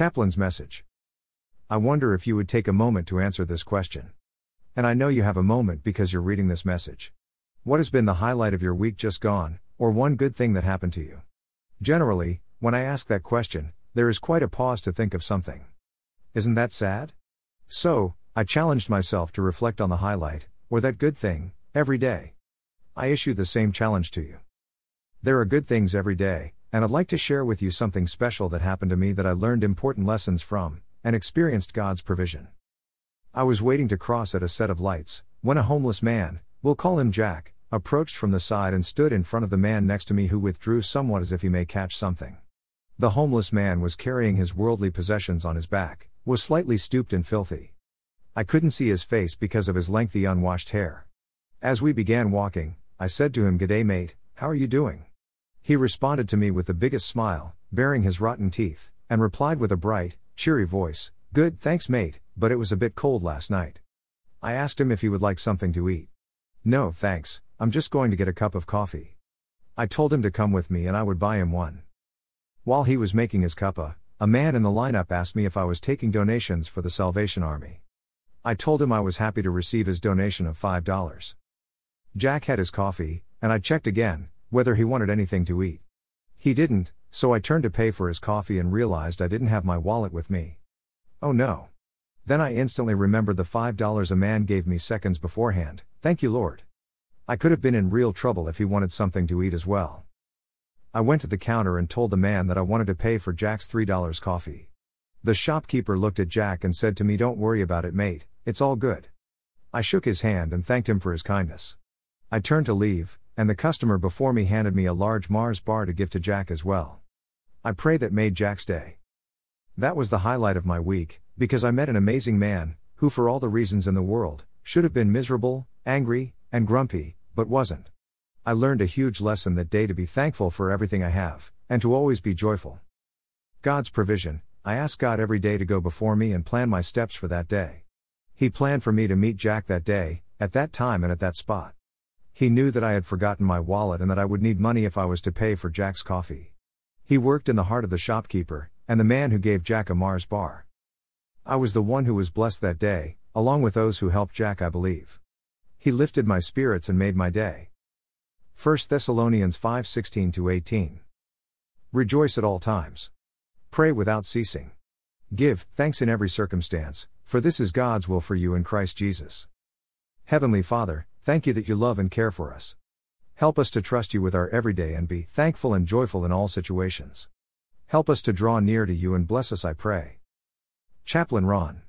Chaplain's message. I wonder if you would take a moment to answer this question. And I know you have a moment because you're reading this message. What has been the highlight of your week just gone, or one good thing that happened to you? Generally, when I ask that question, there is quite a pause to think of something. Isn't that sad? So, I challenged myself to reflect on the highlight, or that good thing, every day. I issue the same challenge to you. There are good things every day, and I'd like to share with you something special that happened to me that I learned important lessons from, and experienced God's provision. I was waiting to cross at a set of lights, when a homeless man, we'll call him Jack, approached from the side and stood in front of the man next to me who withdrew somewhat as if he may catch something. The homeless man was carrying his worldly possessions on his back, was slightly stooped and filthy. I couldn't see his face because of his lengthy unwashed hair. As we began walking, I said to him, G'day, mate, how are you doing? He responded to me with the biggest smile, baring his rotten teeth, and replied with a bright, cheery voice, Good, thanks, mate, but it was a bit cold last night. I asked him if he would like something to eat. No, thanks, I'm just going to get a cup of coffee. I told him to come with me and I would buy him one. While he was making his cuppa, a man in the lineup asked me if I was taking donations for the Salvation Army. I told him I was happy to receive his donation of $5. Jack had his coffee, and I checked again, whether he wanted anything to eat. He didn't, so I turned to pay for his coffee and realized I didn't have my wallet with me. Oh no. Then I instantly remembered the $5 a man gave me seconds beforehand, thank you Lord. I could have been in real trouble if he wanted something to eat as well. I went to the counter and told the man that I wanted to pay for Jack's $3 coffee. The shopkeeper looked at Jack and said to me, Don't worry about it, mate, it's all good. I shook his hand and thanked him for his kindness. I turned to leave, and the customer before me handed me a large Mars bar to give to Jack as well. I pray that made Jack's day. That was the highlight of my week, because I met an amazing man, who, for all the reasons in the world, should have been miserable, angry, and grumpy, but wasn't. I learned a huge lesson that day to be thankful for everything I have, and to always be joyful. God's provision, I ask God every day to go before me and plan my steps for that day. He planned for me to meet Jack that day, at that time and at that spot. He knew that I had forgotten my wallet and that I would need money if I was to pay for Jack's coffee. He worked in the heart of the shopkeeper, and the man who gave Jack a Mars bar. I was the one who was blessed that day, along with those who helped Jack, I believe. He lifted my spirits and made my day. 1 Thessalonians 5:16 18. Rejoice at all times. Pray without ceasing. Give thanks in every circumstance, for this is God's will for you in Christ Jesus. Heavenly Father, Thank you that you love and care for us. Help us to trust you with our everyday and be thankful and joyful in all situations. Help us to draw near to you and bless us, I pray. Chaplain Ron